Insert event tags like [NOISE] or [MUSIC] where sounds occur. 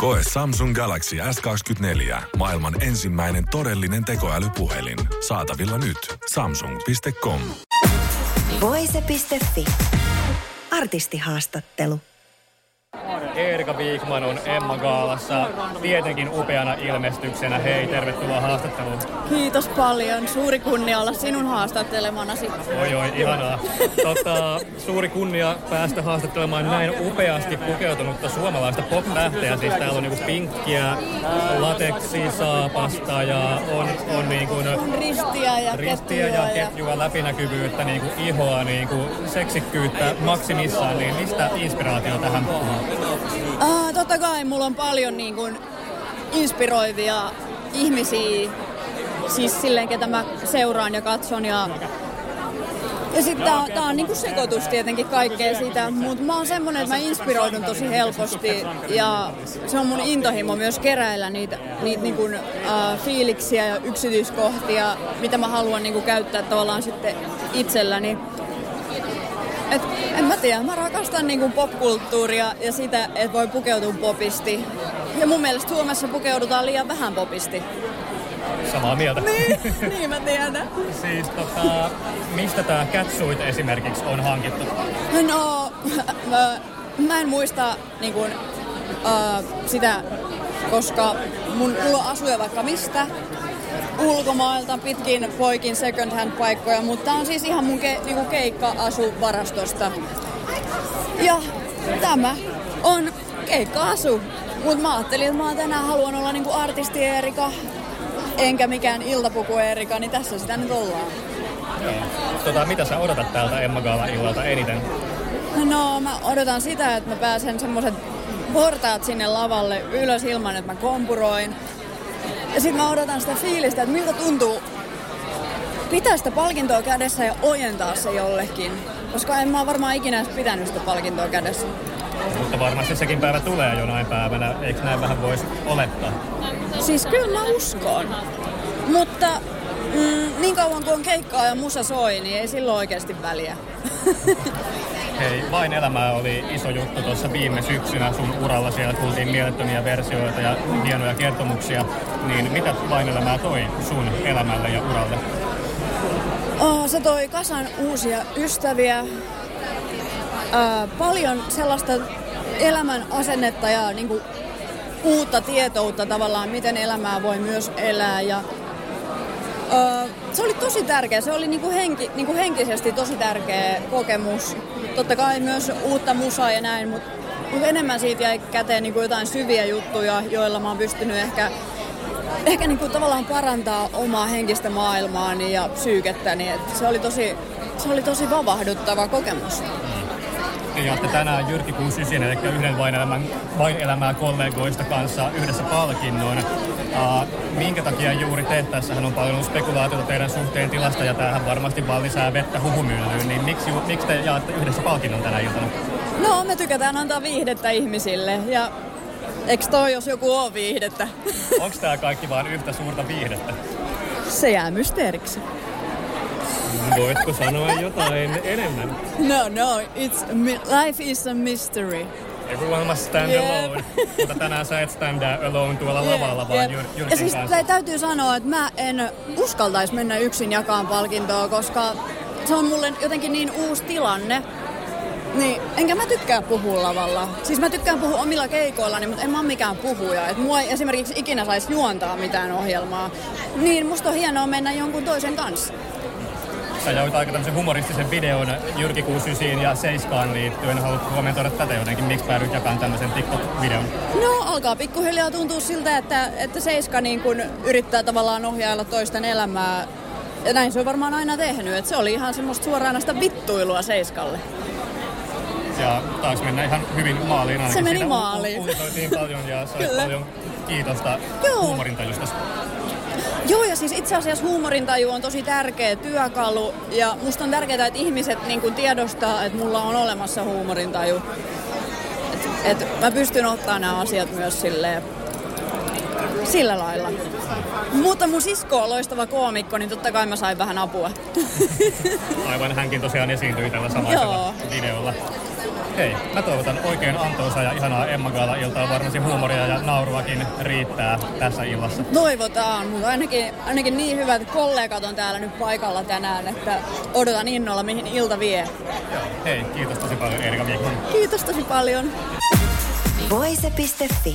Koe Samsung Galaxy S24. Maailman ensimmäinen todellinen tekoälypuhelin. Saatavilla nyt. Samsung.com. Voise.fi. Artistihaastattelu. Erika Viikman on Emma Gaalassa tietenkin upeana ilmestyksenä. Hei, tervetuloa haastatteluun. Kiitos paljon. Suuri kunnia olla sinun haastattelemanasi. Oi oi, ihanaa. Tota, suuri kunnia päästä haastattelemaan näin upeasti pukeutunutta suomalaista pop-tähteä. Siis täällä on niinku pinkkiä, lateksi, saapasta ja on, on niinku ristiä ja ristiä ja ketjua, läpinäkyvyyttä, niinku ihoa, niinku seksikkyyttä maksimissaan. Niin mistä inspiraatio tähän puhuu? Uh, totta kai mulla on paljon niin kuin, inspiroivia ihmisiä, siis silleen, ketä mä seuraan ja katson. Ja, ja sitten tää, tää on niinku sekoitus tietenkin kaikkea siitä, mutta mä oon semmonen, että mä inspiroidun tosi helposti ja se on mun intohimo myös keräillä niitä, niitä niinku, uh, fiiliksiä ja yksityiskohtia, mitä mä haluan niinku käyttää tavallaan sitten itselläni. Et, en mä tiedä, mä rakastan niinku popkulttuuria ja sitä, että voi pukeutua popisti. Ja mun mielestä Suomessa pukeudutaan liian vähän popisti. Samaa mieltä. Niin, [LAUGHS] niin mä tiedän. siis tota, mistä tää Catsuit esimerkiksi on hankittu? No, [LAUGHS] mä, mä en muista niin kun, uh, sitä, koska mun, mulla asuja vaikka mistä, ulkomailta pitkin poikin second hand paikkoja, mutta on siis ihan mun ke, niinku keikka-asu-varastosta. Ja tämä on keikka-asu. Mutta mä ajattelin, että mä tänään haluan olla niinku artisti Erika, enkä mikään iltapuku Erika, niin tässä sitä nyt ollaan. Joo. Tota, mitä sä odotat täältä Emma Gaala illalta eniten? No mä odotan sitä, että mä pääsen semmoset portaat sinne lavalle ylös ilman, että mä kompuroin. Ja sitten mä odotan sitä fiilistä, että miltä tuntuu pitää sitä palkintoa kädessä ja ojentaa se jollekin. Koska en mä varmaan ikinä edes pitänyt sitä palkintoa kädessä. Mutta varmasti sekin päivä tulee jonain päivänä, eikö näin vähän voisi olettaa? Siis kyllä mä uskon. Mutta mm, niin kauan kuin on keikkaa ja musa soi, niin ei silloin oikeasti väliä. [LAUGHS] Hei, Vain elämää oli iso juttu tuossa viime syksynä sun uralla. Siellä kuultiin mielettömiä versioita ja hienoja kertomuksia. Niin mitä Vain elämää toi sun elämälle ja uralle? Oh, se toi kasan uusia ystäviä. Ää, paljon sellaista elämän asennetta ja niinku, uutta tietoutta tavallaan, miten elämää voi myös elää. Ja, se oli tosi tärkeä. Se oli niinku henki, niinku henkisesti tosi tärkeä kokemus totta kai myös uutta musaa ja näin, mutta mut enemmän siitä jäi käteen niin kuin jotain syviä juttuja, joilla mä oon pystynyt ehkä, ehkä niin kuin tavallaan parantaa omaa henkistä maailmaani ja psyykettäni. Et se, oli tosi, se oli tosi vavahduttava kokemus. Te jaatte tänään Jyrki 69, eli yhden vain, elämän, vain elämää kollegoista kanssa yhdessä palkinnon. Uh, minkä takia juuri te, tässähän on paljon spekulaatiota teidän suhteen tilasta ja tämähän varmasti vaan lisää vettä huhumyllyyn, niin miksi, miksi te jaatte yhdessä palkinnon tänä iltana? No, me tykätään antaa viihdettä ihmisille ja eikö toi, jos joku on viihdettä? Onko tämä kaikki vaan yhtä suurta viihdettä? Se jää mysteeriksi. Voitko sanoa jotain enemmän? No, no, it's, life is a mystery. Everyone must stand yep. alone. Mutta tänään sä et standa alone tuolla yep. lavalla, vaan yep. Jyrkin Ja siis kanssa. täytyy sanoa, että mä en uskaltaisi mennä yksin jakaan palkintoa, koska se on mulle jotenkin niin uusi tilanne. Niin, enkä mä tykkää puhua lavalla. Siis mä tykkään puhua omilla keikoillani, mutta en mä ole mikään puhuja. Et mua ei esimerkiksi ikinä saisi juontaa mitään ohjelmaa. Niin musta on hienoa mennä jonkun toisen kanssa. Sä jaoit aika tämmöisen humoristisen videon Jyrki 69 ja Seiskaan liittyen. Haluatko kommentoida tätä jotenkin? Miksi päädyit jakamaan tämmöisen TikTok-videon? No, alkaa pikkuhiljaa tuntua siltä, että, että Seiska niin kun yrittää tavallaan ohjailla toisten elämää. Ja näin se on varmaan aina tehnyt. Että se oli ihan semmoista suoranaista vittuilua Seiskalle. Ja taas mennä ihan hyvin maaliin. Ainakin se meni maaliin. Uutisoitiin paljon ja sai paljon kiitosta huumorintajusta. Joo, ja siis itse asiassa huumorintaju on tosi tärkeä työkalu, ja musta on tärkeää, että ihmiset niin kuin tiedostaa, että mulla on olemassa huumorintaju. Että et mä pystyn ottaa nämä asiat myös silleen, sillä lailla. Mutta mun sisko on loistava koomikko, niin totta kai mä sain vähän apua. Aivan, hänkin tosiaan esiintyi tällä samaisella videolla. Hei, mä toivotan oikein antoisaa ja ihanaa Emma iltaa. Varmasti huumoria ja nauruakin riittää tässä illassa. Toivotaan, mutta ainakin, ainakin niin hyvät kollegat on täällä nyt paikalla tänään, että odotan innolla, mihin ilta vie. Joo, hei, kiitos tosi paljon Erika Viekman. Kiitos tosi paljon. Voise.fi.